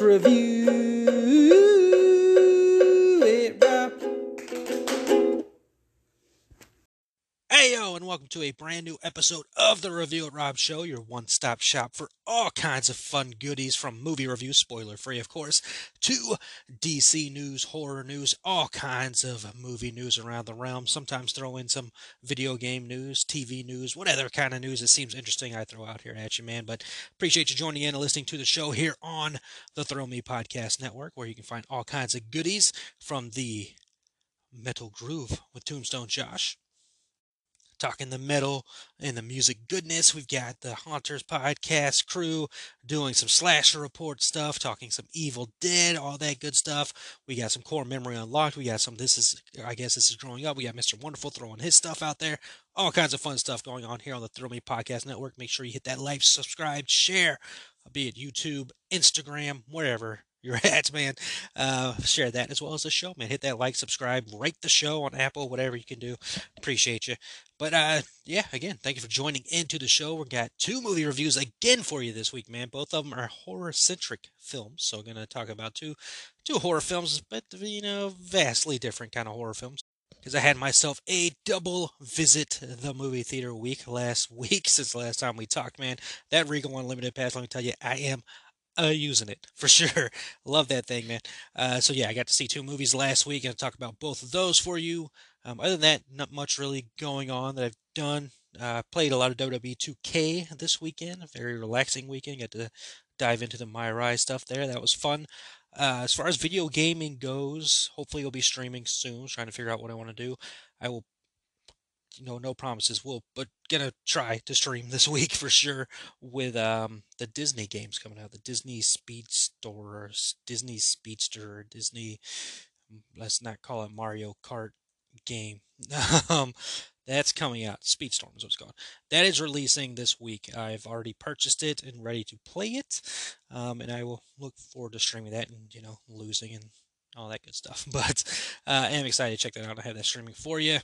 Review the Review at Rob Show, your one-stop shop for all kinds of fun goodies from movie reviews, spoiler free of course, to DC news, horror news, all kinds of movie news around the realm. Sometimes throw in some video game news, TV news, whatever kind of news that seems interesting I throw out here at you, man. But appreciate you joining in and listening to the show here on the Thrill Me Podcast Network, where you can find all kinds of goodies from the Metal Groove with Tombstone Josh talking the metal and the music goodness. We've got the Haunters podcast crew doing some slasher report stuff, talking some Evil Dead, all that good stuff. We got some core memory unlocked. We got some this is I guess this is growing up. We got Mr. Wonderful throwing his stuff out there. All kinds of fun stuff going on here on the Thrill Me Podcast Network. Make sure you hit that like, subscribe, share, be it YouTube, Instagram, wherever you're at, man. Uh, share that as well as the show, man. Hit that like, subscribe, rate the show on Apple, whatever you can do. Appreciate you. But uh, yeah, again, thank you for joining into the show. We've got two movie reviews again for you this week, man. Both of them are horror-centric films, so I'm gonna talk about two two horror films, but you know, vastly different kind of horror films. Because I had myself a double visit the movie theater week last week since the last time we talked, man. That Regal Unlimited pass, let me tell you, I am uh, using it for sure. Love that thing, man. Uh, so yeah, I got to see two movies last week. and talk about both of those for you. Um, other than that, not much really going on that I've done. Uh, played a lot of WWE 2K this weekend. A very relaxing weekend. Got to dive into the MyRise stuff there. That was fun. Uh, as far as video gaming goes, hopefully it'll be streaming soon. Trying to figure out what I want to do. I will you know, no promises. We'll, but gonna try to stream this week for sure with um the Disney games coming out, the Disney Speedster, Disney Speedster, Disney. Let's not call it Mario Kart game. um, that's coming out. Speedstorm is what's called. That is releasing this week. I've already purchased it and ready to play it, um, and I will look forward to streaming that and you know losing and all that good stuff. But uh, I am excited to check that out. I have that streaming for you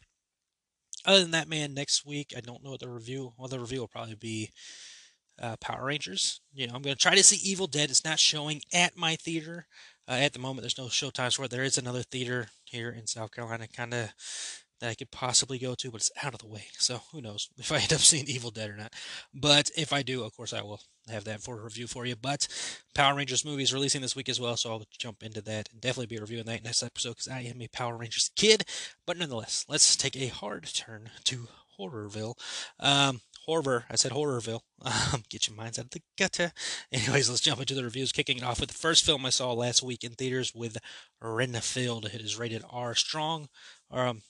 other than that, man, next week I don't know what the review. Well, the review will probably be uh, Power Rangers. You know, I'm going to try to see Evil Dead. It's not showing at my theater uh, at the moment. There's no show times for it. There is another theater here in South Carolina, kind of that I could possibly go to, but it's out of the way. So who knows if I end up seeing Evil Dead or not. But if I do, of course, I will have that for review for you. But Power Rangers movie is releasing this week as well, so I'll jump into that and definitely be reviewing that next episode because I am a Power Rangers kid. But nonetheless, let's take a hard turn to Horrorville. Um, horror, I said Horrorville. Um, get your minds out of the gutter. Anyways, let's jump into the reviews. Kicking it off with the first film I saw last week in theaters with Renfield. It is rated R strong. Um,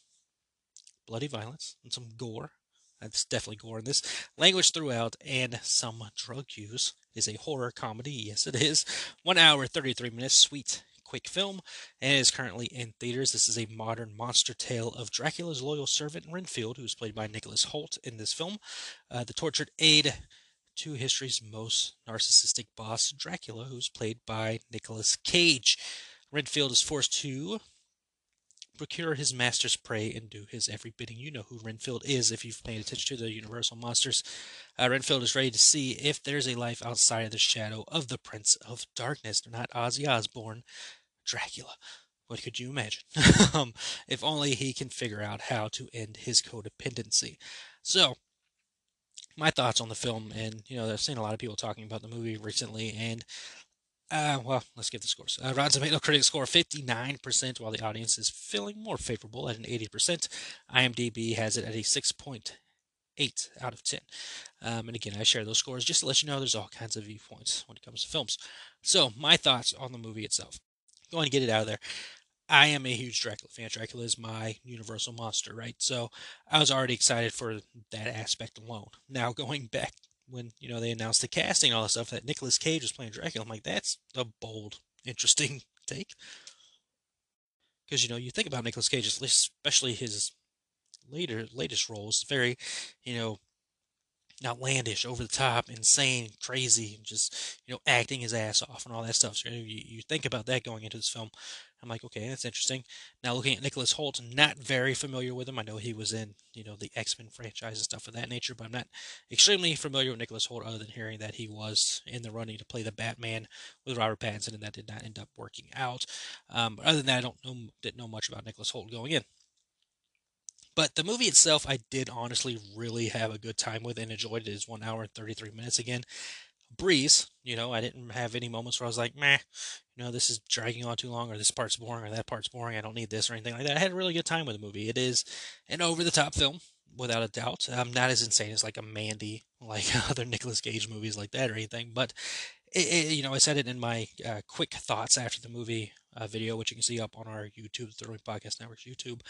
bloody violence and some gore. That's definitely gore in this. Language throughout and some drug use. It is a horror comedy. Yes, it is. One hour, 33 minutes. Sweet, quick film. And is currently in theaters. This is a modern monster tale of Dracula's loyal servant Renfield, who's played by Nicholas Hoult in this film. Uh, the tortured aide to history's most narcissistic boss, Dracula, who's played by Nicolas Cage. Renfield is forced to procure his master's prey and do his every bidding. You know who Renfield is if you've paid attention to the Universal monsters. Uh, Renfield is ready to see if there's a life outside of the shadow of the Prince of Darkness, not Ozzy Osbourne, Dracula. What could you imagine? um, if only he can figure out how to end his codependency. So, my thoughts on the film, and you know, I've seen a lot of people talking about the movie recently, and uh, well, let's give the scores. Uh, Rotten Tomato critic score 59%, while the audience is feeling more favorable at an 80%. IMDb has it at a 6.8 out of 10. Um, and again, I share those scores just to let you know there's all kinds of viewpoints when it comes to films. So, my thoughts on the movie itself. Go and get it out of there. I am a huge Dracula fan. Dracula is my universal monster, right? So I was already excited for that aspect alone. Now going back when you know they announced the casting all that stuff that Nicolas Cage was playing Dracula. I'm like, that's a bold, interesting take. Because you know you think about Nicolas Cage, especially his later latest roles, very you know outlandish, over the top, insane, crazy, just you know acting his ass off and all that stuff. So you, you think about that going into this film. I'm like, okay, that's interesting. Now looking at Nicholas Hoult, not very familiar with him. I know he was in you know the X Men franchise and stuff of that nature, but I'm not extremely familiar with Nicholas Hoult other than hearing that he was in the running to play the Batman with Robert Pattinson, and that did not end up working out. Um, but other than that, I don't know didn't know much about Nicholas Hoult going in. But the movie itself, I did honestly really have a good time with and enjoyed it. It's one hour and 33 minutes again. Breeze, you know, I didn't have any moments where I was like, meh, you know, this is dragging on too long, or this part's boring, or that part's boring. I don't need this or anything like that. I had a really good time with the movie. It is an over the top film, without a doubt. I'm not as insane as like a Mandy, like other Nicolas Cage movies like that or anything, but it, it, you know, I said it in my uh, quick thoughts after the movie uh, video, which you can see up on our YouTube, the Thrill Me Podcast Network's YouTube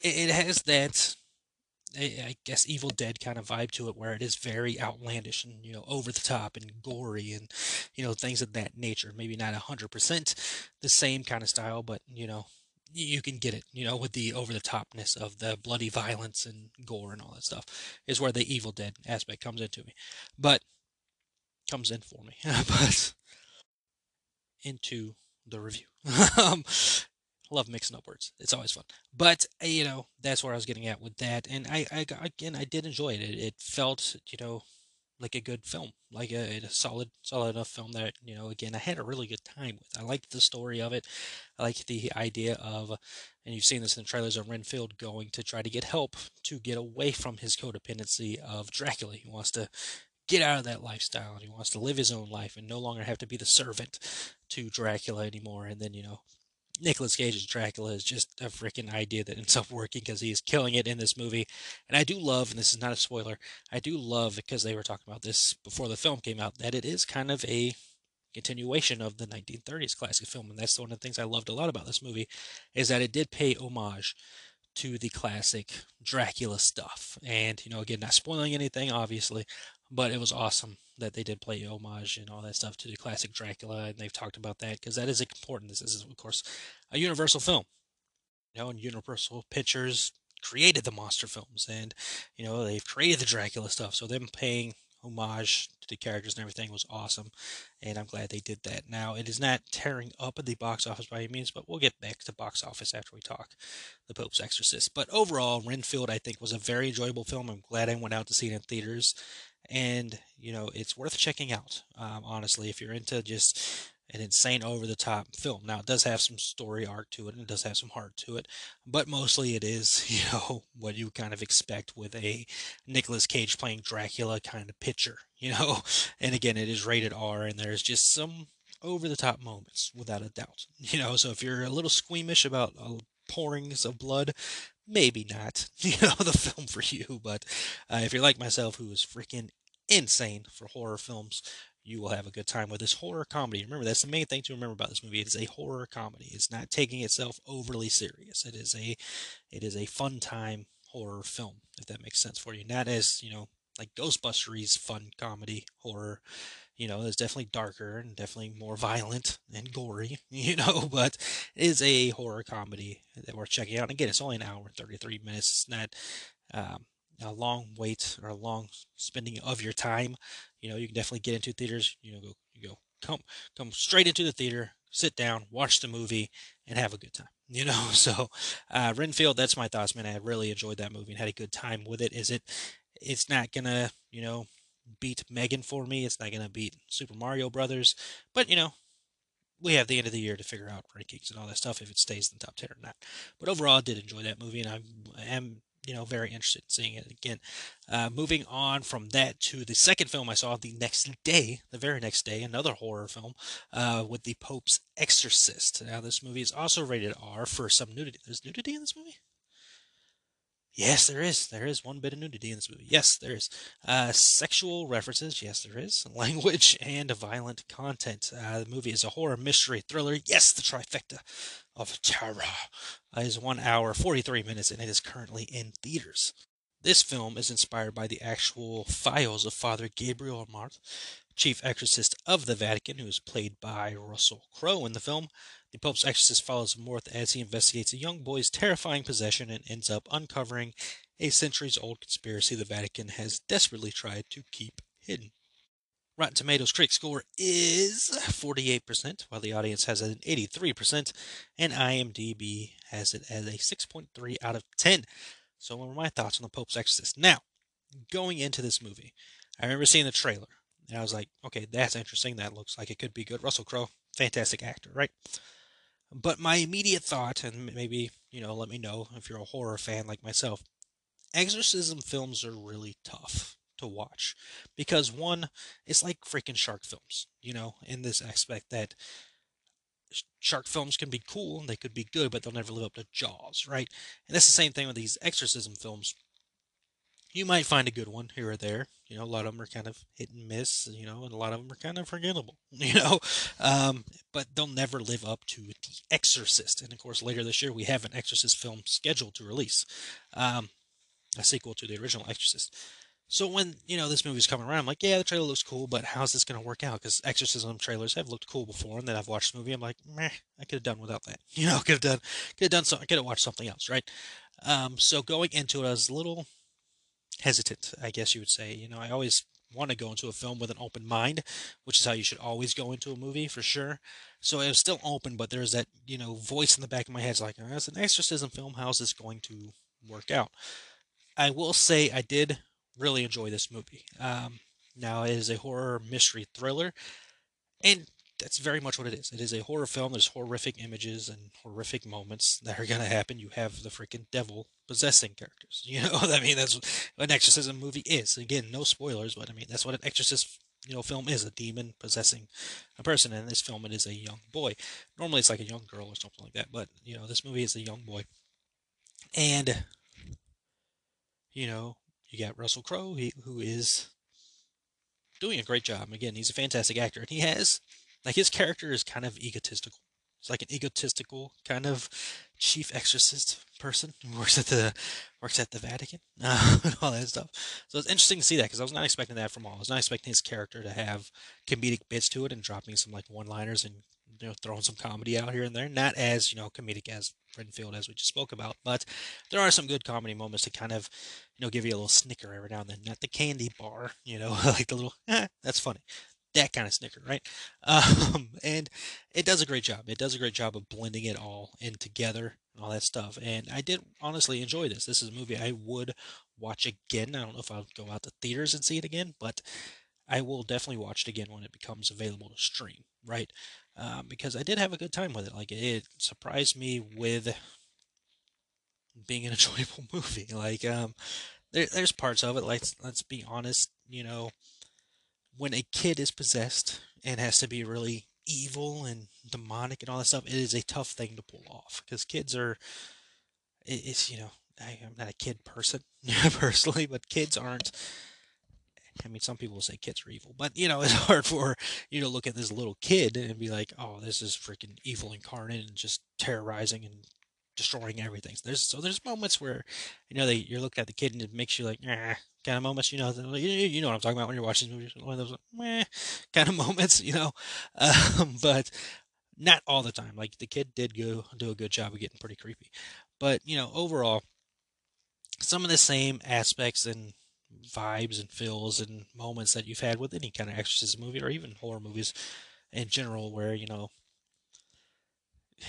it, has that I guess Evil Dead kind of vibe to it, where it is very outlandish and you know over the top and gory and you know things of that nature. Maybe not hundred percent the same kind of style, but you know you can get it. You know with the over the topness of the bloody violence and gore and all that stuff is where the Evil Dead aspect comes into me, but comes in for me. but into the review. um, love mixing up words. It's always fun. But uh, you know, that's where I was getting at with that. And I, I again, I did enjoy it. It, it felt, you know, like a good film, like a, a, solid, solid enough film that you know. Again, I had a really good time with. I liked the story of it. I liked the idea of, and you've seen this in the trailers of Renfield going to try to get help to get away from his codependency of Dracula. He wants to get out of that lifestyle and he wants to live his own life and no longer have to be the servant to Dracula anymore. And then, you know, Nicolas Cage's Dracula is just a freaking idea that ends up working because he's killing it in this movie. And I do love, and this is not a spoiler, I do love because they were talking about this before the film came out, that it is kind of a continuation of the 1930s classic film. And that's one of the things I loved a lot about this movie is that it did pay homage to the classic Dracula stuff. And, you know, again, not spoiling anything, obviously, but it was awesome that they did play homage and all that stuff to the classic Dracula, and they've talked about that because that is important. This is, of course, a Universal film. You know, and Universal Pictures created the monster films, and you know they've created the Dracula stuff. So them paying homage to the characters and everything was awesome, and I'm glad they did that. Now it is not tearing up at the box office by any means, but we'll get back to box office after we talk the Pope's Exorcist. But overall, Renfield I think was a very enjoyable film. I'm glad I went out to see it in theaters and you know it's worth checking out. Um, honestly, if you're into just an insane over the top film. Now it does have some story arc to it and it does have some heart to it, but mostly it is, you know, what you kind of expect with a Nicolas Cage playing Dracula kind of picture, you know. And again, it is rated R and there's just some over the top moments without a doubt. You know, so if you're a little squeamish about uh, pourings of blood, maybe not, you know, the film for you. But uh, if you're like myself, who is freaking insane for horror films, you will have a good time with this horror comedy. Remember, that's the main thing to remember about this movie. It is a horror comedy. It's not taking itself overly serious. It is a, it is a fun time horror film, if that makes sense for you. Not as you know, like Ghostbusters fun comedy horror you know, it's definitely darker and definitely more violent and gory, you know, but it is a horror comedy that we're checking out. And again, it's only an hour and 33 minutes. It's not um, a long wait or a long spending of your time. You know, you can definitely get into theaters, you know, go, you go, come, come straight into the theater, sit down, watch the movie, and have a good time. You know, so uh, Renfield, that's my thoughts, man. I really enjoyed that movie and had a good time with it. Is it? It's not gonna, you know, beat Megan for me. It's not going to beat Super Mario Brothers, but you know, we have the end of the year to figure out rankings and all that stuff if it stays in the top ten or not. But overall, I did enjoy that movie, and I am you know very interested in seeing it again. Uh, moving on from that to the second film I saw the next day, the very next day, another horror film uh, with the Pope's Exorcist. Now this movie is also rated R for some nudity. There's nudity in this movie. Yes, there is. There is one bit of nudity in this movie. Yes, there is. Uh, sexual references. Yes, there is. Language and violent content. Uh, the movie is a horror mystery thriller. Yes, the trifecta of terror. Uh, is one hour, 43 minutes, and it is currently in theaters. This film is inspired by the actual files of Father Gabriel Amorth, chief exorcist of the Vatican, who is played by Russell Crowe in the film. The Pope's exorcist follows Amorth as he investigates a young boy's terrifying possession and ends up uncovering a centuries old conspiracy the Vatican has desperately tried to keep hidden. Rotten Tomatoes critic score is 48%, while the audience has it at 83%, and IMDb has it as a 6.3 out of 10. So, what were my thoughts on The Pope's Exorcist? Now, going into this movie, I remember seeing the trailer, and I was like, okay, that's interesting. That looks like it could be good. Russell Crowe, fantastic actor, right? But my immediate thought, and maybe, you know, let me know if you're a horror fan like myself, exorcism films are really tough to watch because one it's like freaking shark films you know in this aspect that shark films can be cool and they could be good but they'll never live up to jaws right? And that's the same thing with these exorcism films you might find a good one here or there you know a lot of them are kind of hit and miss you know and a lot of them are kind of forgettable you know um, but they'll never live up to the exorcist and of course later this year we have an exorcist film scheduled to release um, a sequel to the original exorcist so when you know this movie's coming around, I'm like, yeah, the trailer looks cool, but how's this going to work out? Because Exorcism trailers have looked cool before, and then I've watched the movie, I'm like, meh, I could have done without that. You know, could have done, could have done something, I could have watched something else, right? Um, so going into it, I was a little hesitant, I guess you would say. You know, I always want to go into a film with an open mind, which is how you should always go into a movie for sure. So it was still open, but there's that you know voice in the back of my head, like, oh, an exorcism film. How's this going to work out? I will say I did really enjoy this movie. Um, now, it is a horror mystery thriller, and that's very much what it is. It is a horror film. There's horrific images and horrific moments that are going to happen. You have the freaking devil possessing characters. You know, I mean, that's what an exorcism movie is. Again, no spoilers, but I mean, that's what an exorcist you know film is a demon possessing a person and in this film it is a young boy normally it's like a young girl or something like that but you know this movie is a young boy and you know you got Russell Crowe, who is doing a great job. Again, he's a fantastic actor, and he has like his character is kind of egotistical. It's like an egotistical kind of chief exorcist person who works at the works at the Vatican uh, and all that stuff. So it's interesting to see that because I was not expecting that from all. I was not expecting his character to have comedic bits to it and dropping some like one-liners and you know throwing some comedy out here and there. Not as you know comedic as Renfield as we just spoke about, but there are some good comedy moments to kind of you know give you a little snicker every now and then. Not the candy bar, you know, like the little eh, that's funny. That kind of snicker, right? Um, and it does a great job. It does a great job of blending it all in together and all that stuff. And I did honestly enjoy this. This is a movie I would watch again. I don't know if I'll go out to theaters and see it again, but I will definitely watch it again when it becomes available to stream, right? Um, because I did have a good time with it. Like it surprised me with being an enjoyable movie. Like um, there, there's parts of it. Like let's be honest, you know, when a kid is possessed and has to be really evil and demonic and all that stuff, it is a tough thing to pull off because kids are. it's you know I, I'm not a kid person personally, but kids aren't I mean, some people say kids are evil, but you know, it's hard for you to look at this little kid and be like, "Oh, this is freaking evil incarnate and just terrorizing and destroying everything." So there's so there's moments where you know they you look at the kid and it makes you like, "Ah," kind of moments. You know, you, you know what I'm talking about when you're watching movies. One of those "meh" kind of moments, you know. Um, but not all the time. Like the kid did go do a good job of getting pretty creepy, but you know, overall, some of the same aspects and vibes and feels and moments that you've had with any kind of exorcism movie or even horror movies in general where you know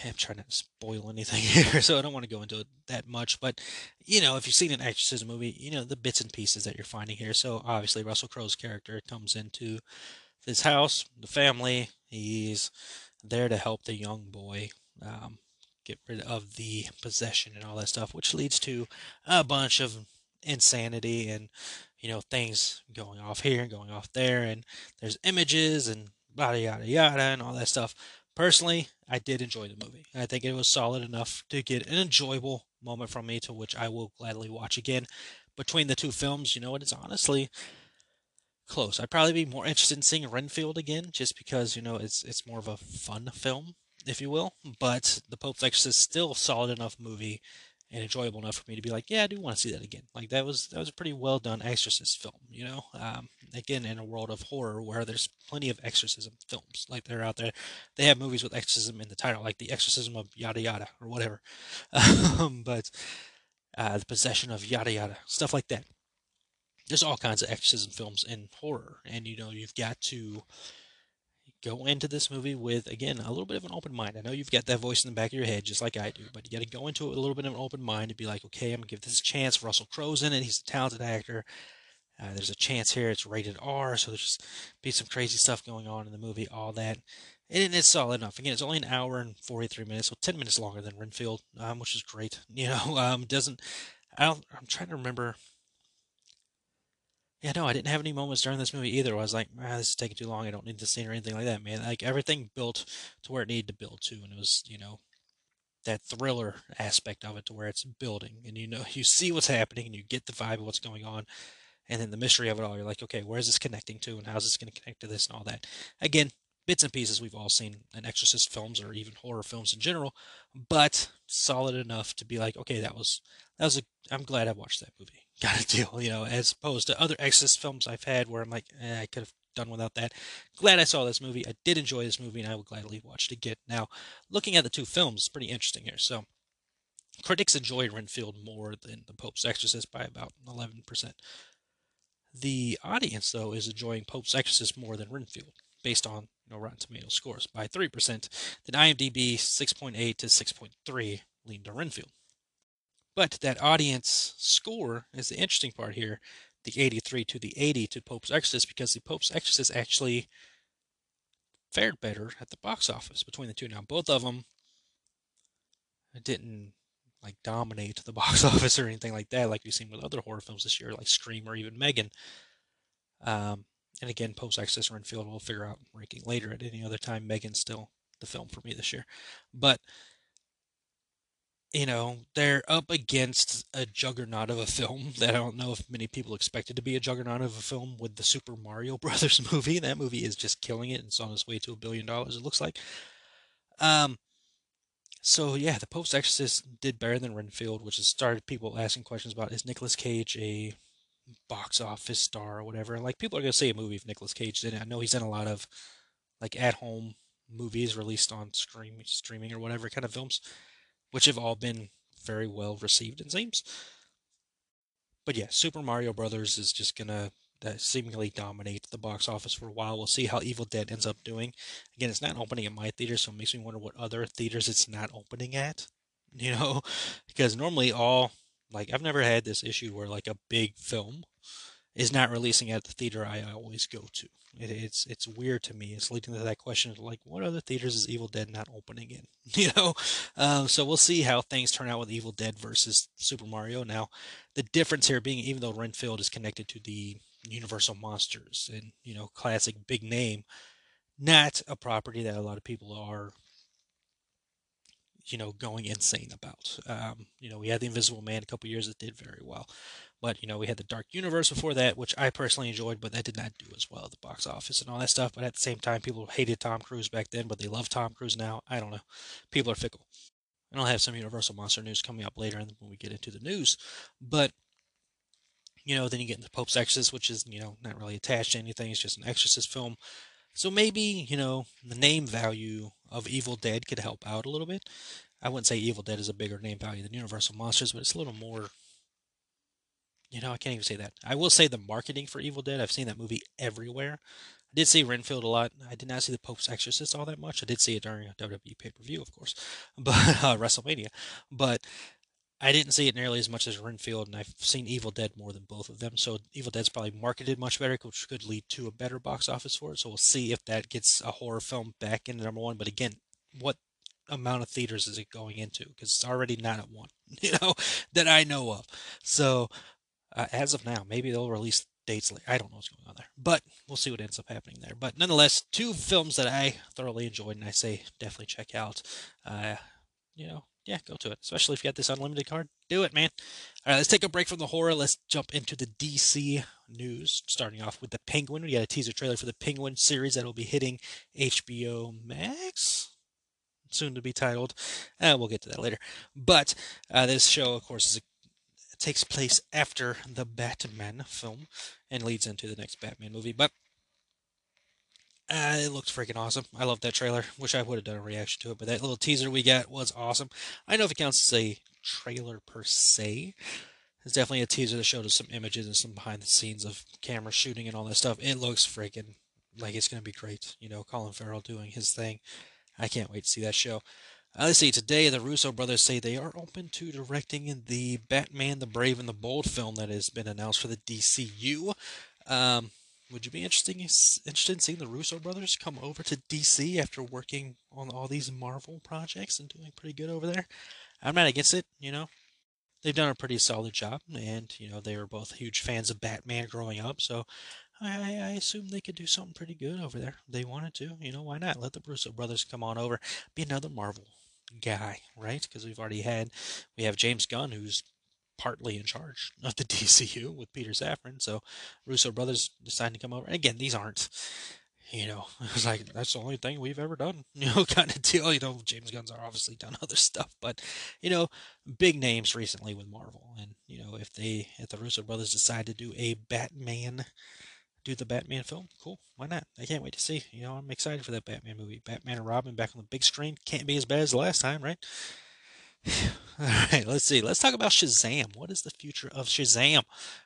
I'm trying to spoil anything here, so I don't want to go into it that much. But you know, if you've seen an exorcism movie, you know the bits and pieces that you're finding here. So obviously, Russell Crowe's character comes into this house, the family. He's there to help the young boy um, get rid of the possession and all that stuff, which leads to a bunch of insanity and you know things going off here and going off there and there's images and yada yada yada and all that stuff personally i did enjoy the movie i think it was solid enough to get an enjoyable moment from me to which i will gladly watch again. Between the two films you know it is honestly close. I'd probably be more interested in seeing renfield again just because you know it's it's more of a fun film if you will. But the pope's exorcist is still a solid enough movie and enjoyable enough for me to be like, yeah, I do want to see that again. Like that was that was a pretty well done exorcist film, you know. Um, again, in a world of horror where there's plenty of exorcism films, like they're out there, they have movies with exorcism in the title, like the exorcism of yada yada or whatever. Um, but uh, the possession of yada yada, stuff like that. There's all kinds of exorcism films in horror, and you know you've got to go into this movie with again a little bit of an open mind. I know you've got that voice in the back of your head, just like I do, but you got to go into it with a little bit of an open mind and be like, okay, I'm gonna give this a chance. Russell Crowe's in it; he's a talented actor. Uh, there's a chance here it's rated R, so there's just be some crazy stuff going on in the movie, all that. And it's solid enough. Again, it's only an hour and 43 minutes, so 10 minutes longer than Renfield, um, which is great. You know, um, doesn't. I don't. I'm trying to remember yeah, no, I didn't have any moments during this movie either. I was like, ah, this is taking too long. I don't need the scene or anything like that, man. Like everything built to where it needed to build to, and it was, you know, that thriller aspect of it to where it's building, and you know, you see what's happening, and you get the vibe of what's going on, and then the mystery of it all. You're like, okay, where is this connecting to, and how's this going to connect to this, and all that. Again, bits and pieces we've all seen in Exorcist films or even horror films in general, but solid enough to be like, okay, that was that was a. I'm glad I watched that movie Got a deal, you know, as opposed to other Exorcist films I've had where I'm like, eh, I could have done without that. Glad I saw this movie. I did enjoy this movie, and I will gladly watch it again. Now, looking at the two films, it's pretty interesting here. So, critics enjoy Renfield more than The Pope's Exorcist by about 11%. The audience, though, is enjoying Pope's Exorcist more than Renfield, based on know, Rotten Tomatoes scores by 3%. Then IMDb 6.8 to 6.3 lean to Renfield. But that audience score is the interesting part here the 83 to the 80 to Pope's Exorcist because the Pope's Exorcist actually fared better at the box office between the two. Now, both of them didn't like dominate the box office or anything like that, like we've seen with other horror films this year, like Scream or even Megan. Um, and again, *Pope's* Exorcist Renfield we'll figure out ranking later at any other time. Megan's still the film for me this year. But you know, they're up against a juggernaut of a film that I don't know if many people expected to be a juggernaut of a film with the Super Mario Brothers movie. That movie is just killing it. It's on its way to a billion dollars, it looks like. Um, so yeah, the Pope's Exorcist did better than Renfield, which has started people asking questions about is Nicolas Cage a box office star or whatever. Like people are gonna see a movie if Nicolas Cage did it. I know he's in a lot of like at home movies released on stream streaming or whatever kind of films which have all been very well received, it seems. But yeah, Super Mario Brothers is just gonna uh, seemingly dominate the box office for a while. We'll see how Evil Dead ends up doing. Again, it's not opening at my theater, so it makes me wonder what other theaters it's not opening at. You know, because normally all like I've never had this issue where like a big film is not releasing at the theater I always go to. It, it's it's weird to me. It's leading to that question of like, what other theaters is Evil Dead not opening in? You know, um, so we'll see how things turn out with Evil Dead versus Super Mario. Now, the difference here being, even though Renfield is connected to the Universal Monsters and you know, classic big name, not a property that a lot of people are you know going insane about. Um, you know, we had the Invisible Man a couple years that did very well. But you know, we had the Dark Universe before that, which I personally enjoyed, but that did not do as well at the box office and all that stuff. But at the same time, people hated Tom Cruise back then, but they love Tom Cruise now. I don't know. People are fickle. And I'll have some Universal Monster news coming up later when we get into the news. But you know, then you get into Pope's Exorcist, which is you know not really attached to anything. It's just an Exorcist film. So maybe you know the name value of Evil Dead could help out a little bit. I wouldn't say Evil Dead is a bigger name value than Universal Monsters, but it's a little more you know, I can't even say that. I will say the marketing for Evil Dead. I've seen that movie everywhere. I did see Renfield a lot. I did not see the Pope's Exorcist all that much. I did see it during a WWE pay per view, of course, but uh, WrestleMania. But I didn't see it nearly as much as Renfield, and I've seen Evil Dead more than both of them. So Evil Dead's probably marketed much better, which could lead to a better box office for it. So we'll see if that gets a horror film back into number one. But again, what amount of theaters is it going into? Because it's already not at one, you know, that I know of. So uh, as of now. Maybe they'll release dates later. I don't know what's going on there, but we'll see what ends up happening there. But nonetheless, two films that I thoroughly enjoyed, and I say definitely check out. Uh, you know, yeah, go to it. Especially if you got this unlimited card, do it, man. All right, let's take a break from the horror. Let's jump into the DC news. Starting off with the Penguin, we got a teaser trailer for the Penguin series that will be hitting HBO Max soon to be titled. Uh, we'll get to that later. But uh, this show, of course, a, takes place after the Batman film and leads into the next Batman movie. But uh, it looked freaking awesome. I love that trailer. Wish I would have done a reaction to it, but that little teaser we got was awesome. I know if it counts as a trailer per se. It's definitely a teaser that showed us some images and some behind the scenes of camera shooting and all that stuff. It looks freaking like it's going to be great. You know, Colin Farrell doing his thing. I can't wait to see that show. Uh, let's see, today the Russo brothers say they are open to directing the Batman the Brave and the Bold film that has been announced for the DCU. Um, would you be interested interested in seeing the Russo brothers come over to DC after working on all these Marvel projects and doing pretty good over there? I'm not against it, you know. They've done a pretty solid job, and you know they were both huge fans of Batman growing up, so I, I assume they could do something pretty good over there. They wanted to, you know, why not? Let the Russo brothers come on over, be another Marvel guy, right? Because we've already had, we have James Gunn, who's partly in charge of the DCU with Peter Safran. So Russo brothers decided to come over. And again, these aren't, you know, it's like that's the only thing we've ever done, you know, kind of deal. You know, James Gunn's are obviously done other stuff, but you know, big names recently with Marvel. And you know, if they, if the Russo brothers decide to do a Batman. Do the Batman film? Cool. Why not? I can't wait to see. You know, I'm excited for that Batman movie. Batman and Robin back on the big screen. Can't be as bad as the last time, right? All right, let's see. Let's talk about Shazam. What is the future of Shazam?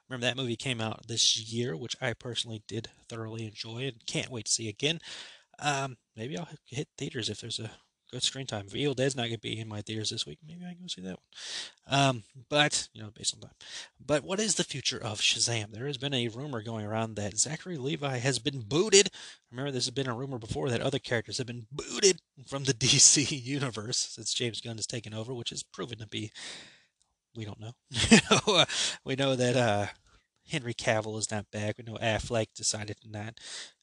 Remember that movie came out this year, which I personally did thoroughly enjoy and can't wait to see again. Um, maybe I'll hit theaters if there's a good screen time. If Evil Dead's not going to be in my theaters this week, maybe I can go see that one. Um, but, you know, based on that. But what is the future of Shazam? There has been a rumor going around that Zachary Levi has been booted. Remember, this has been a rumor before that other characters have been booted from the DC universe since James Gunn has taken over, which has proven to be, we don't know. we know that uh, Henry Cavill is not back. We know Affleck decided to not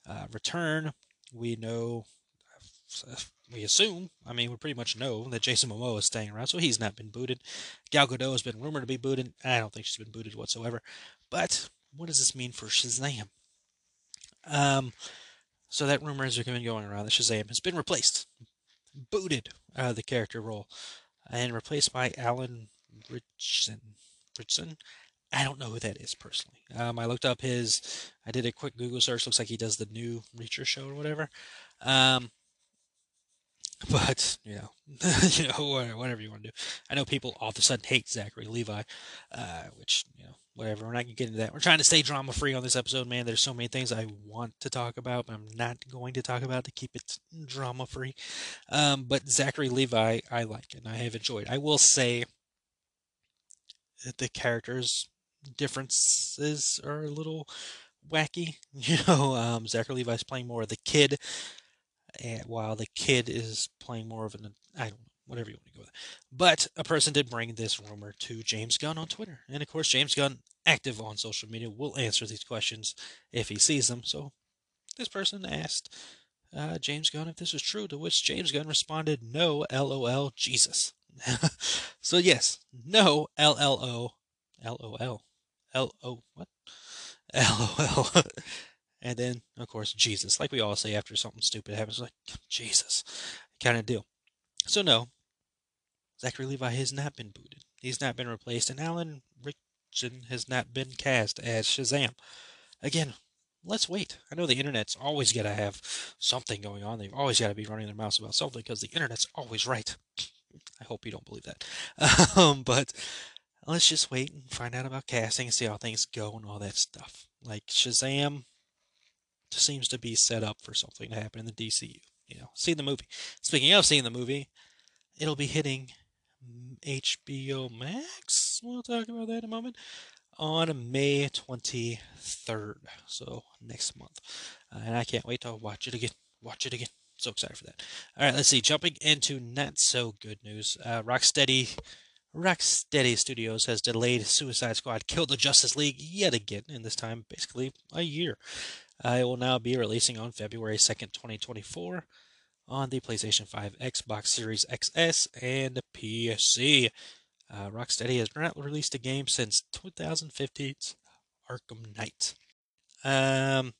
uh, return. We know we assume, I mean, we pretty much know that Jason Momoa is staying around, so he's not been booted. Gal Gadot has been rumored to be booted. I don't think she's been booted whatsoever. But what does this mean for Shazam? Um, so that rumor has been going around that Shazam has been replaced, booted uh, the character role, and replaced by Alan Ritchson. Ritchson. I don't know who that is personally. Um, I looked up his. I did a quick Google search. Looks like he does the new Reacher show or whatever. Um, but you know, you know, whatever you want to do. I know people all of a sudden hate Zachary Levi, uh, which you know, whatever. We're not gonna get into that. We're trying to stay drama free on this episode, man. There's so many things I want to talk about, but I'm not going to talk about to keep it drama free. Um, but Zachary Levi, I like and I have enjoyed. I will say that the characters differences are a little wacky. You know, um, Zachary Levi's playing more of the kid and while the kid is playing more of an I don't know, whatever you want to go with. But a person did bring this rumor to James Gunn on Twitter, and of course James Gunn, active on social media, will answer these questions if he sees them. So this person asked uh, James Gunn if this was true, to which James Gunn responded, "No, lol, Jesus." so yes, no, llo, lol, lo what, lol. And then, of course, Jesus, like we all say after something stupid happens, like, Jesus, kind of deal. So, no, Zachary Levi has not been booted. He's not been replaced, and Alan Ritchson has not been cast as Shazam. Again, let's wait. I know the internet's always got to have something going on. They've always got to be running their mouths about something because the internet's always right. I hope you don't believe that. Um, but let's just wait and find out about casting and see how things go and all that stuff. Like Shazam, seems to be set up for something to happen in the DCU. You know, see the movie. Speaking of seeing the movie, it'll be hitting HBO Max. We'll talk about that in a moment. On May 23rd, so next month. Uh, and I can't wait to watch it again. Watch it again. So excited for that. All right, let's see. Jumping into not so good news. Uh, Rocksteady Rocksteady Studios has delayed Suicide Squad Kill the Justice League yet again, and this time basically a year. It will now be releasing on February 2nd, 2024 on the PlayStation 5, Xbox Series XS, and PC. Uh, Rocksteady has not released a game since 2015's Arkham Knight. Um,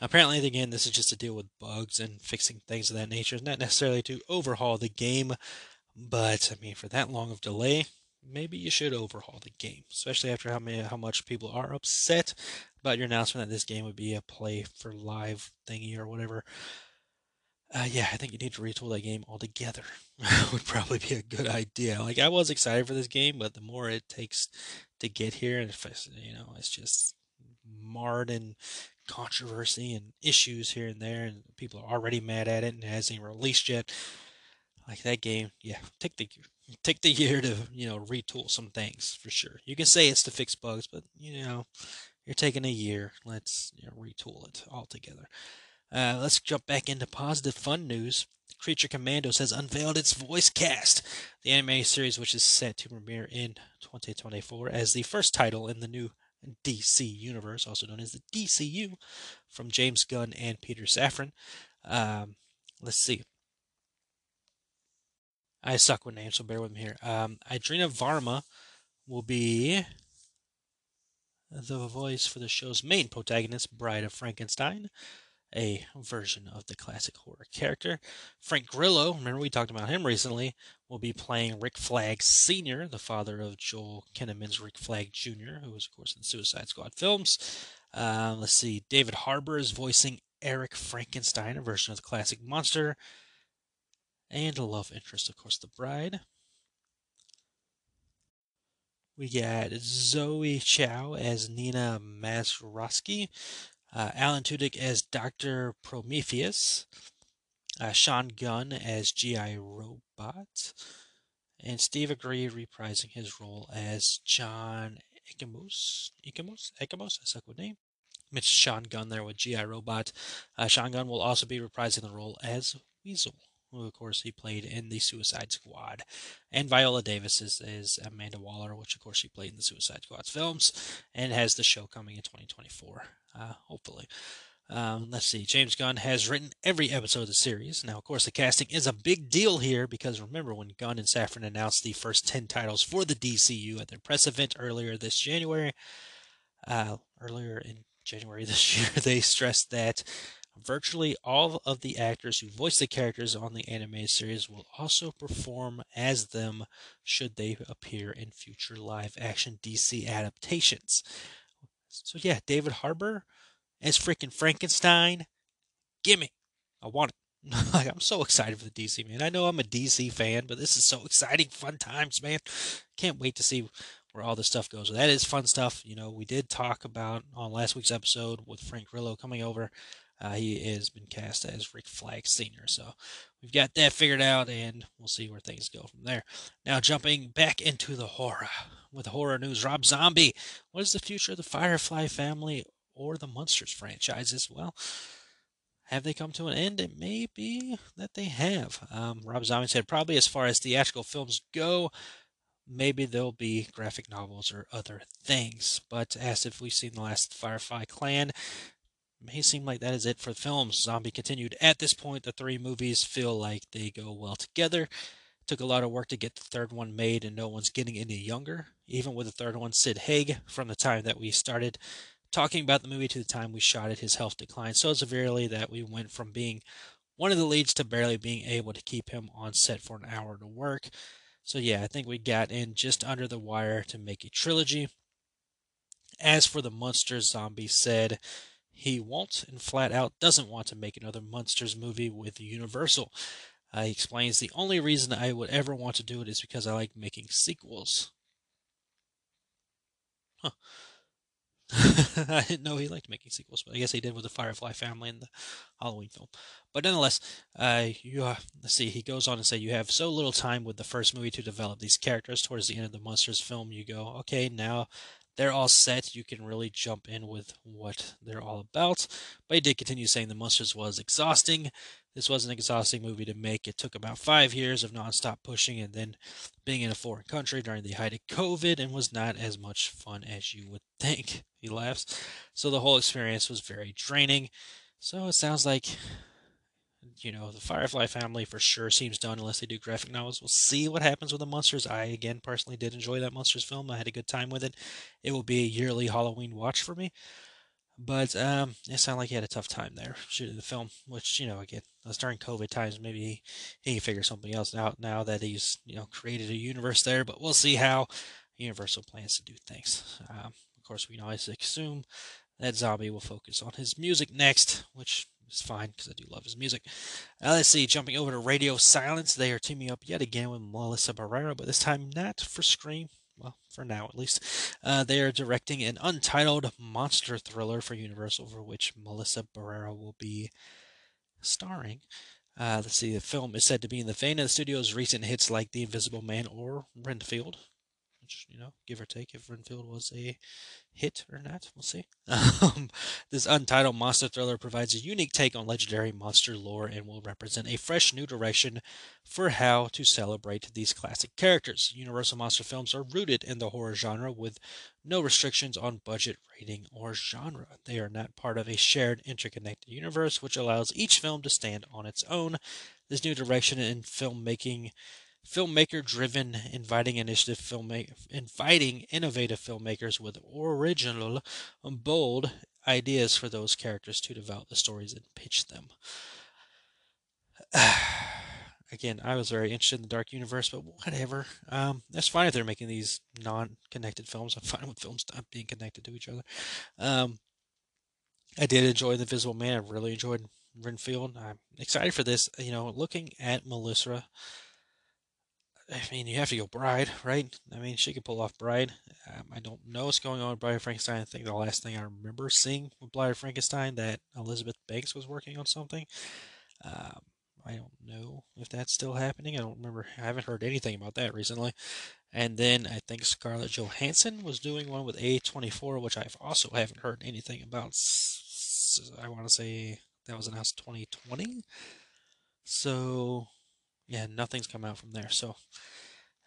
Apparently, again, this is just to deal with bugs and fixing things of that nature, It's not necessarily to overhaul the game. But I mean, for that long of delay, maybe you should overhaul the game, especially after how many, how much people are upset about your announcement that this game would be a play for live thingy or whatever. Uh, yeah, I think you need to retool that game altogether. would probably be a good idea. Like I was excited for this game, but the more it takes to get here, and if I, you know, it's just marred in controversy and issues here and there, and people are already mad at it, and it hasn't even released yet. Like that game, yeah, take the take the year to you know retool some things for sure. You can say it's to fix bugs, but you know you're taking a year. Let's you know, retool it altogether. Uh, let's jump back into positive fun news. Creature Commandos has unveiled its voice cast, the anime series, which is set to premiere in 2024 as the first title in the new DC universe, also known as the DCU, from James Gunn and Peter Safran. Um, let's see. I suck with names, so bear with me here. Um, Indira Varma will be the voice for the show's main protagonist, Bride of Frankenstein, a version of the classic horror character. Frank Grillo, remember we talked about him recently, will be playing Rick Flag Sr., the father of Joel Kinnaman's Rick Flag Jr., who was, of course, in Suicide Squad films. Uh, let's see, David Harbour is voicing Eric Frankenstein, a version of the classic monster and a love interest, of course, the bride. We got Zoe Chao as Nina Mazursky, uh, Alan Tudyk as Dr. Prometheus, uh, Sean Gunn as G.I. Robot, and Steve Agee reprising his role as John Ekamos. Ekamos? Ekamos? I suck with name. Mitch Sean Gunn there with G.I. Robot. Uh, Sean Gunn will also be reprising the role as Weasel who of course he played in the Suicide Squad, and Viola Davis is, is Amanda Waller, which of course she played in the Suicide Squad films, and has the show coming in 2024, uh, hopefully. Um, let's see. James Gunn has written every episode of the series. Now, of course, the casting is a big deal here because remember when Gunn and Safran announced the first 10 titles for the DCU at their press event earlier this January, uh, earlier in January this year, they stressed that Virtually all of the actors who voice the characters on the anime series will also perform as them should they appear in future live action DC adaptations. So, yeah, David Harbour as freaking Frankenstein. Gimme. I want it. like, I'm so excited for the DC, man. I know I'm a DC fan, but this is so exciting. Fun times, man. Can't wait to see where all this stuff goes. So That is fun stuff. You know, we did talk about on last week's episode with Frank Grillo coming over uh, he has been cast as Rick Flag Sr. So we've got that figured out, and we'll see where things go from there. Now, jumping back into the horror with horror news Rob Zombie. What is the future of the Firefly family or the Munsters franchises? Well, have they come to an end? It may be that they have. Um, Rob Zombie said probably as far as theatrical films go, maybe there'll be graphic novels or other things. But as if we've seen the last Firefly Clan, may seem like that is it for the films. Zombie continued. At this point, the three movies feel like they go well together. Took a lot of work to get the third one made, and no one's getting any younger. Even with the third one, Sid Haig, from the time that we started talking about the movie to the time we shot it, his health declined so severely that we went from being one of the leads to barely being able to keep him on set for an hour to work. So, yeah, I think we got in just under the wire to make a trilogy. As for the Munsters, Zombie said, he won't and flat out doesn't want to make another Munsters movie with Universal. Uh, he explains the only reason I would ever want to do it is because I like making sequels. Huh. I didn't know he liked making sequels, but I guess he did with the Firefly family and the Halloween film. But nonetheless, uh, you uh, let's see. He goes on to say, "You have so little time with the first movie to develop these characters. Towards the end of the Munsters film, you go, okay, now they're all set. You can really jump in with what they're all about. But he did continue saying The Munsters was exhausting. This was an exhausting movie to make. It took about five years of nonstop pushing and then being in a foreign country during the height of COVID and was not as much fun as you would think. He laughs. So the whole experience was very draining. So it sounds like you know, the Firefly family for sure seems done unless they do graphic novels. We'll see what happens with the Munsters. I, again, personally did enjoy that Munsters film. I had a good time with it. It will be a yearly Halloween watch for me. But um, it sounded like he had a tough time there shooting the film, which you know, again, was during COVID times. Maybe he, he can figure something else out now that he's you know created a universe there. But we'll see how Universal plans to do things. Um, of course, we can always assume that Zombie will focus on his music next, which is fine because I do love his music. Uh, let's see, jumping over to Radio Silence, they are teaming up yet again with Melissa Barrera, but this time not for Scream. Well, for now at least. Uh, they are directing an untitled monster thriller for Universal, for which Melissa Barrera will be starring. Uh, let's see, the film is said to be in the vein of the studio's recent hits like The Invisible Man or Renfield, which, you know, give or take if Renfield was a hit or not. We'll see. Um, this untitled monster thriller provides a unique take on legendary monster lore and will represent a fresh new direction for how to celebrate these classic characters. Universal monster films are rooted in the horror genre with no restrictions on budget, rating, or genre. They are not part of a shared, interconnected universe, which allows each film to stand on its own. This new direction in filmmaking filmmaker driven inviting initiative filmmaker inviting innovative filmmakers with original bold ideas for those characters to develop the stories and pitch them. Again i was very interested in the dark universe but whatever. Um, that's fine if they're making these non-connected films. I'm fine with films not being connected to each other. Um, i did enjoy the visible man. I really enjoyed renfield. I'm excited for this. You know looking at melissa I mean, you have to go Bride, right? I mean, she could pull off Bride. Um, I don't know what's going on with Bride Frankenstein. I think the last thing I remember seeing with Bride Frankenstein that Elizabeth Banks was working on something. Um, I don't know if that's still happening. I don't remember. I haven't heard anything about that recently. And then I think Scarlett Johansson was doing one with A24, which I've also haven't heard anything about. I want to say that was announced 2020. So yeah, nothing's come out from there. So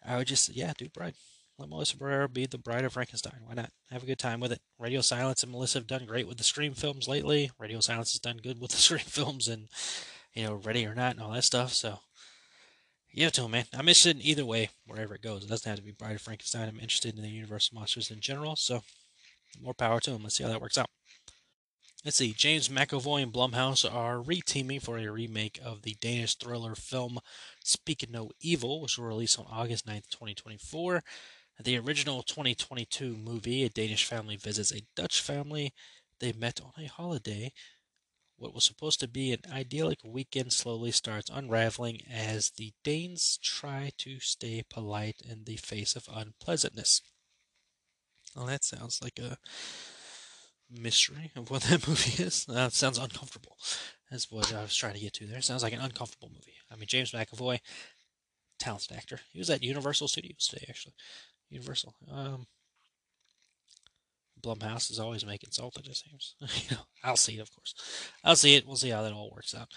I would just, yeah, do Bride. Let Melissa Barrera be the Bride of Frankenstein. Why not? Have a good time with it. Radio Silence and Melissa have done great with the Scream films lately. Radio Silence has done good with the Scream films and, you know, Ready or Not and all that stuff. So give it to them, man. I'm interested in either way, wherever it goes. It doesn't have to be Bride of Frankenstein. I'm interested in the Universal Monsters in general. So more power to them. Let's see how that works out. Let's see, James McAvoy and Blumhouse are reteaming for a remake of the Danish thriller film Speak No Evil, which will release on August 9th, 2024. The original 2022 movie, a Danish family visits a Dutch family they met on a holiday. What was supposed to be an idyllic weekend slowly starts unraveling as the Danes try to stay polite in the face of unpleasantness. Well, that sounds like a mystery of what that movie is. Uh, sounds uncomfortable. That's what I was trying to get to there. Sounds like an uncomfortable movie. I mean, James McAvoy, talented actor. He was at Universal Studios today, actually. Universal. Um, Blumhouse is always making something, it seems. I'll see it, of course. I'll see it. We'll see how that all works out.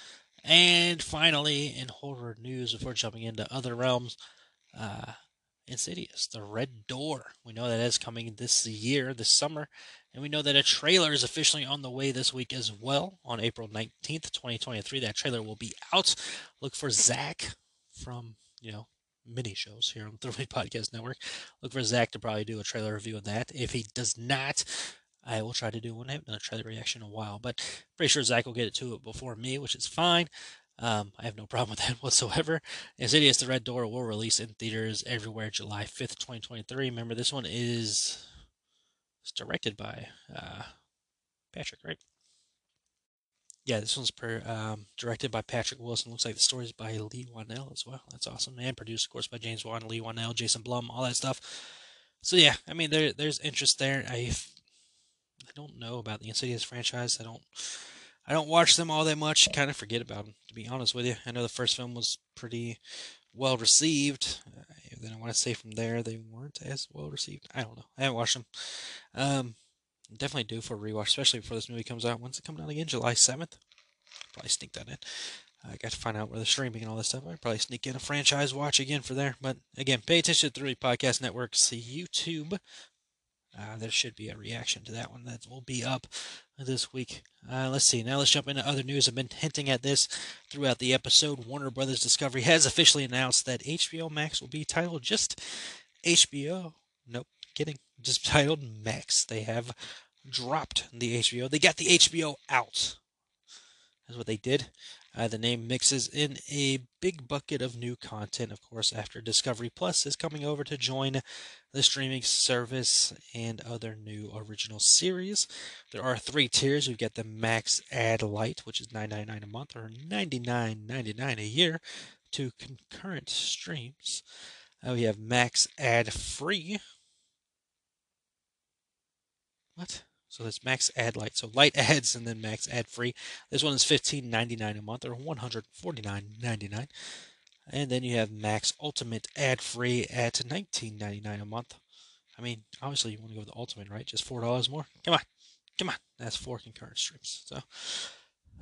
And finally, in horror news, before jumping into other realms, uh, Insidious, The Red Door. We know that is coming this year, this summer, and we know that a trailer is officially on the way this week as well. On April 19th, 2023, that trailer will be out. Look for Zach from, you know, mini shows here on the Thrill Me Podcast Network. Look for Zach to probably do a trailer review of that. If he does not, I will try to do one. I haven't done a trailer reaction in a while, but pretty sure Zach will get it to it before me, which is fine. Um, I have no problem with that whatsoever. Insidious The Red Door will release in theaters everywhere July 5th, 2023. Remember, this one is it's directed by uh, Patrick, right? Yeah, this one's per, um, directed by Patrick Wilson. Looks like the story's by Leigh Whannell as well. That's awesome. And produced, of course, by James Wan, Leigh Whannell, Jason Blum, all that stuff. So yeah, I mean, there there's interest there. I I don't know about the Insidious franchise. I don't I don't watch them all that much. Kind of forget about them, to be honest with you. I know the first film was pretty well received. Uh, then I want to say from there they weren't as well received. I don't know. I haven't watched them. Um, definitely do for a rewatch, especially before this movie comes out. When's it coming out again? July seventh. Probably sneak that in. I got to find out where the streaming and all this stuff. I'd probably sneak in a franchise watch again for there. But again, pay attention to the Thrill Me Podcast Network's YouTube uh, there should be a reaction to that one that will be up this week. Uh, let's see. Now let's jump into other news. I've been hinting at this throughout the episode. Warner Brothers Discovery has officially announced that HBO Max will be titled just HBO. Nope, kidding. Just titled Max. They have dropped the HBO. They got the HBO out. That's what they did. Uh, the name mixes in a big bucket of new content, of course, after Discovery Plus is coming over to join the streaming service and other new original series. There are three tiers. We've got the Max Ad Lite, which is $9.99 a month or $99.99 a year, to concurrent streams. Uh, we have Max Ad Free. What? So that's max ad lite. So light ads and then max ad free. This one is $15.99 a month or $149.99. And then you have max ultimate ad free at $19.99 a month. I mean, obviously you want to go with the ultimate, right? Just four dollars more. Come on, come on. That's four concurrent streams. So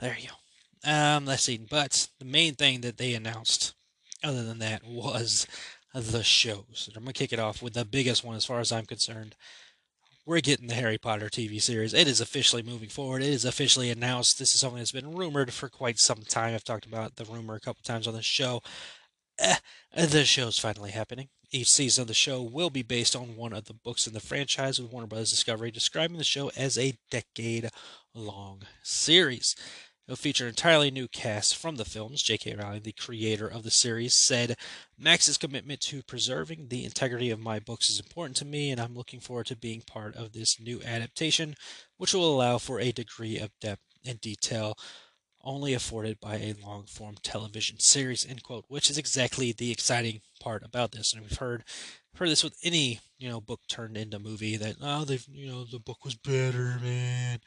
there you go. Um, let's see. But the main thing that they announced, other than that, was the shows. I'm gonna kick it off with the biggest one, as far as I'm concerned we're getting the Harry Potter TV series. It is officially moving forward. It is officially announced. This is something that's been rumored for quite some time. I've talked about the rumor a couple times on the show. Eh, the show's finally happening. Each season of the show will be based on one of the books in the franchise, with Warner Bros. Discovery describing the show as a decade long series. It'll feature an entirely new cast from the films. J.K. Rowling, the creator of the series, said, Max's commitment to preserving the integrity of my books is important to me, and I'm looking forward to being part of this new adaptation, which will allow for a degree of depth and detail only afforded by a long form television series, end quote, which is exactly the exciting part about this. And we've heard heard this with any you know book turned into movie that oh they've you know the book was better man.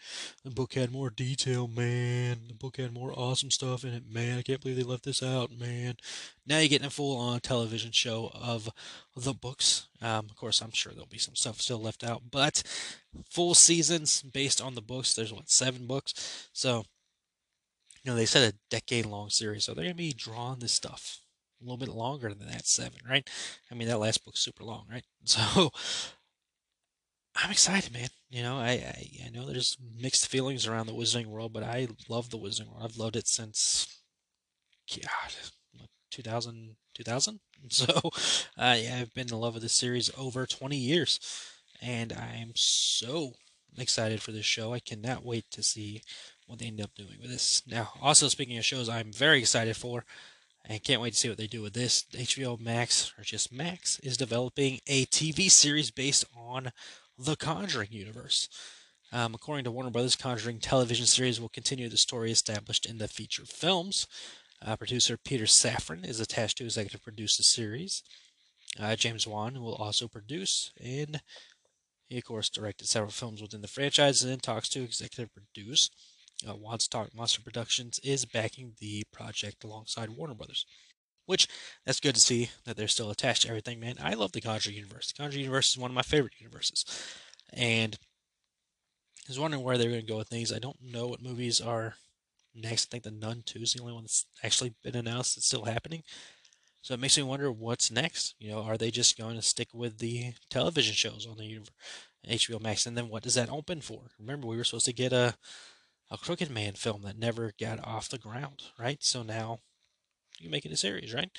The book had more detail man. The book had more awesome stuff in it man. I can't believe they left this out man. Now you're getting a full on television show of the books. Um, of course i'm sure there'll be some stuff still left out but full seasons based on the books. There's what seven books? So you know they said a decade long series so they're going to be drawing this stuff a little bit longer than that seven, right? I mean, that last book's super long, right? So I'm excited, man. You know, I, I, I know there's mixed feelings around the Wizarding World, but I love the Wizarding World. I've loved it since God, 2000, 2000. So, uh, yeah, I've been in love with this series over 20 years, and I'm so excited for this show. I cannot wait to see what they end up doing with this. Now, also speaking of shows, I'm very excited for. I can't wait to see what they do with this. HBO Max, or just Max, is developing a TV series based on the Conjuring universe. Um, according to Warner Brothers, Conjuring television series will continue the story established in the feature films. Uh, producer Peter Safran is attached to executive produce the series. Uh, James Wan will also produce, and he, of course, directed several films within the franchise and then talks to executive produce uh, Wan's Monster Productions is backing the project alongside Warner Brothers. Which that's good to see that they're still attached to everything, man. I love the Conjuring universe. The Conjuring universe is one of my favorite universes, and I was wondering where they're going to go with things. I don't know what movies are next. I think the Nun Two is the only one that's actually been announced. that's still happening, so it makes me wonder what's next. You know, are they just going to stick with the television shows on the universe, HBO Max, and then what does that open for? Remember, we were supposed to get a a Crooked Man film that never got off the ground, right? So now you make it a series, right?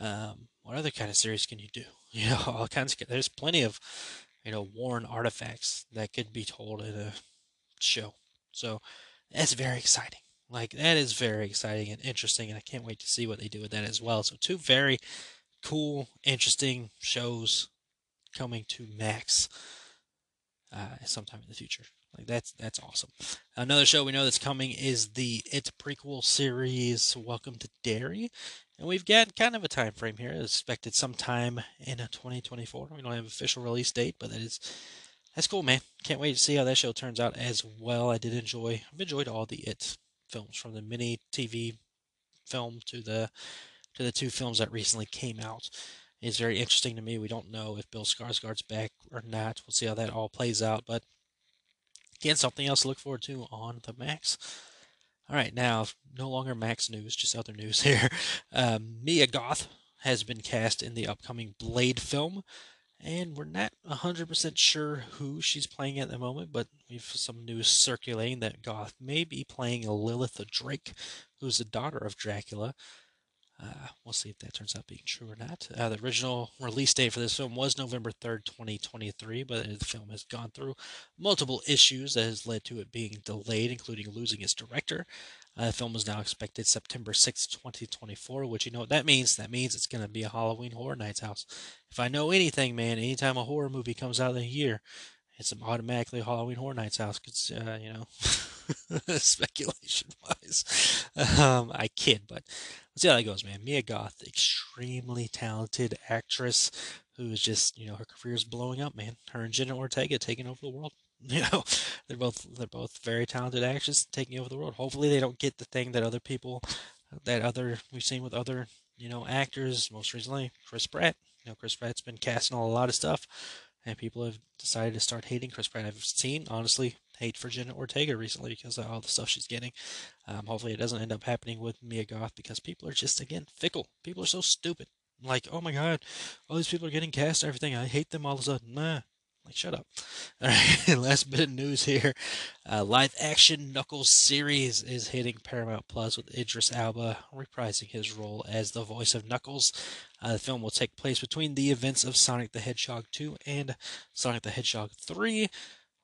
Um, what other kind of series can you do? You know, all kinds. Of, there's plenty of, you know, Warren artifacts that could be told in a show. So that's very exciting. Like that is very exciting and interesting, and I can't wait to see what they do with that as well. So two very cool, interesting shows coming to Max uh, sometime in the future. Like that's that's awesome. Another show we know that's coming is the It prequel series Welcome to Derry. And we've got kind of a time frame here. It's expected sometime in 2024. We don't have an official release date, but that is that's cool, man. Can't wait to see how that show turns out as well. I did enjoy I've enjoyed all the It films from the mini TV film to the to the two films that recently came out. It's very interesting to me. We don't know if Bill Skarsgård's back or not. We'll see how that all plays out, but Again, something else to look forward to on the Max. All right, now no longer Max news, just other news here. Um, Mia Goth has been cast in the upcoming Blade film, and we're not 100% sure who she's playing at the moment, but we've some news circulating that Goth may be playing Lilith Drake, who's the daughter of Dracula. Uh, we'll see if that turns out being true or not. Uh, the original release date for this film was November 3rd, 2023, but the film has gone through multiple issues that has led to it being delayed, including losing its director. Uh, the film is now expected September 6th, 2024, which you know what that means? That means it's going to be a Halloween Horror Nights house. If I know anything, man, anytime a horror movie comes out in a year, it's automatically Halloween Horror Nights house because, uh, you know, speculation wise. Um, I kid, but let's see how that goes, man. Mia Goth, extremely talented actress who is just, you know, her career is blowing up, man. Her and Jenna Ortega taking over the world. You know, they're both they're both very talented actors taking over the world. Hopefully, they don't get the thing that other people, that other we've seen with other, you know, actors. Most recently, Chris Pratt. You know, Chris Pratt's been casting a lot of stuff and people have decided to start hating Chris Pratt. I've seen, honestly, hate for Jenna Ortega recently because of all the stuff she's getting. Um, hopefully, it doesn't end up happening with Mia Goth because people are just, again, fickle. People are so stupid. Like, oh my god, all these people are getting cast and everything. I hate them all of a sudden. Nah. Like, shut up. All right, last bit of news here. Uh, live action Knuckles series is hitting Paramount Plus with Idris Elba reprising his role as the voice of Knuckles. Uh, the film will take place between the events of Sonic the Hedgehog 2 and Sonic the Hedgehog 3,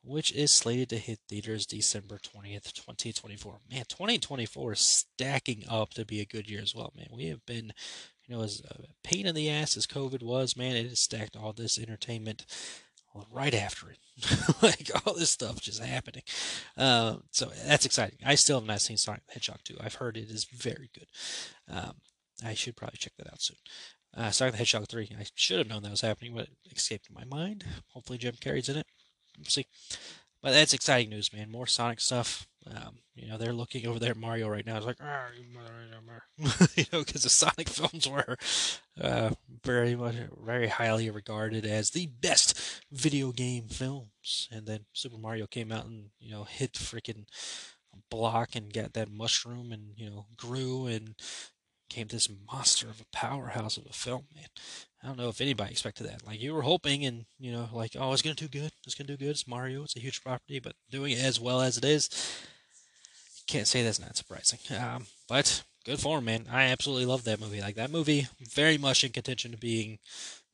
which is slated to hit theaters December 20th, 2024. Man, 2024 is stacking up to be a good year as well, man. We have been, you know, as a pain in the ass as COVID was, man, it has stacked all this entertainment right after it. like all this stuff just happening. Uh, so that's exciting. I still have not seen Sonic the Hedgehog 2. I've heard it is very good. Um, I should probably check that out soon. Uh, Sonic the Hedgehog 3. I should have known that was happening, but it escaped my mind. Hopefully Jim Carrey's in it. We'll see. But that's exciting news, man. More Sonic stuff. Um, you know, they're looking over there at Mario right now. It's like, ah, you know, because the Sonic films were uh, very much, very highly regarded as the best video game films. And then Super Mario came out and you know hit the freaking block and got that mushroom and you know grew and became this monster of a powerhouse of a film, man. I don't know if anybody expected that. Like you were hoping, and you know, like oh, it's gonna do good. It's gonna do good. It's Mario. It's a huge property, but doing it as well as it is, can't say that's not surprising. Um, but good form, man. I absolutely love that movie. Like that movie, very much in contention to being,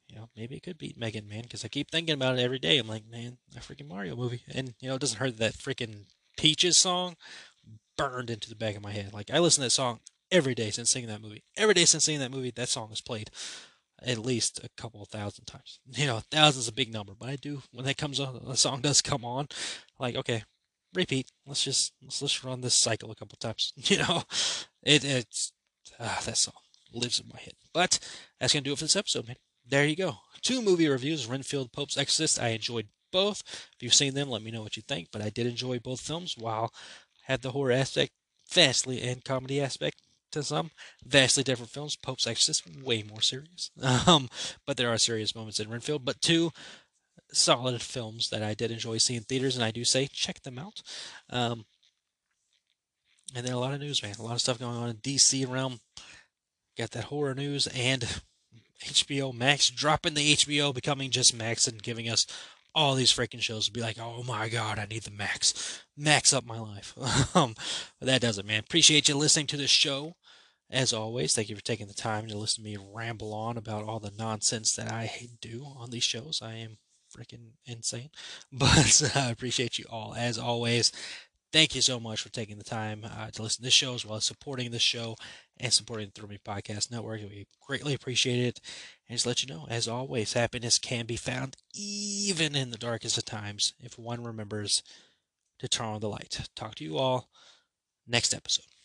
you know, maybe it could beat M3GAN, man. Because I keep thinking about it every day. I'm like, man, a freaking Mario movie, and you know, it doesn't hurt that freaking Peaches song burned into the back of my head. Like I listen to that song every day since seeing that movie. Every day since seeing that movie, that song is played at least a couple of thousand times. You know, thousands a big number, but I do when that comes on, the song does come on. Like, okay, repeat. Let's just let's just run this cycle a couple times. You know, it it's ah, that song lives in my head. But that's gonna do it for this episode, man. There you go. Two movie reviews: Renfield, Pope's Exorcist. I enjoyed both. If you've seen them, let me know what you think. But I did enjoy both films. While had the horror aspect vastly and comedy aspect to some. Vastly different films. Pope's Exorcist, way more serious. Um, but there are serious moments in Renfield. But two solid films that I did enjoy seeing theaters, and I do say check them out. Um, and then a lot of news, man. A lot of stuff going on in DC realm. Got that horror news and HBO Max dropping the HBO, becoming just Max, and giving us all these freaking shows to be like, oh my god, I need the max, max up my life. um, but that does it, man. Appreciate you listening to this show. As always, thank you for taking the time to listen to me ramble on about all the nonsense that I do on these shows. I am freaking insane, but I appreciate you all as always. Thank you so much for taking the time uh, to listen to this show as well as supporting this show and supporting the Thrill Me Podcast Network. We greatly appreciate it. And just let you know, as always, happiness can be found even in the darkest of times if one remembers to turn on the light. Talk to you all next episode.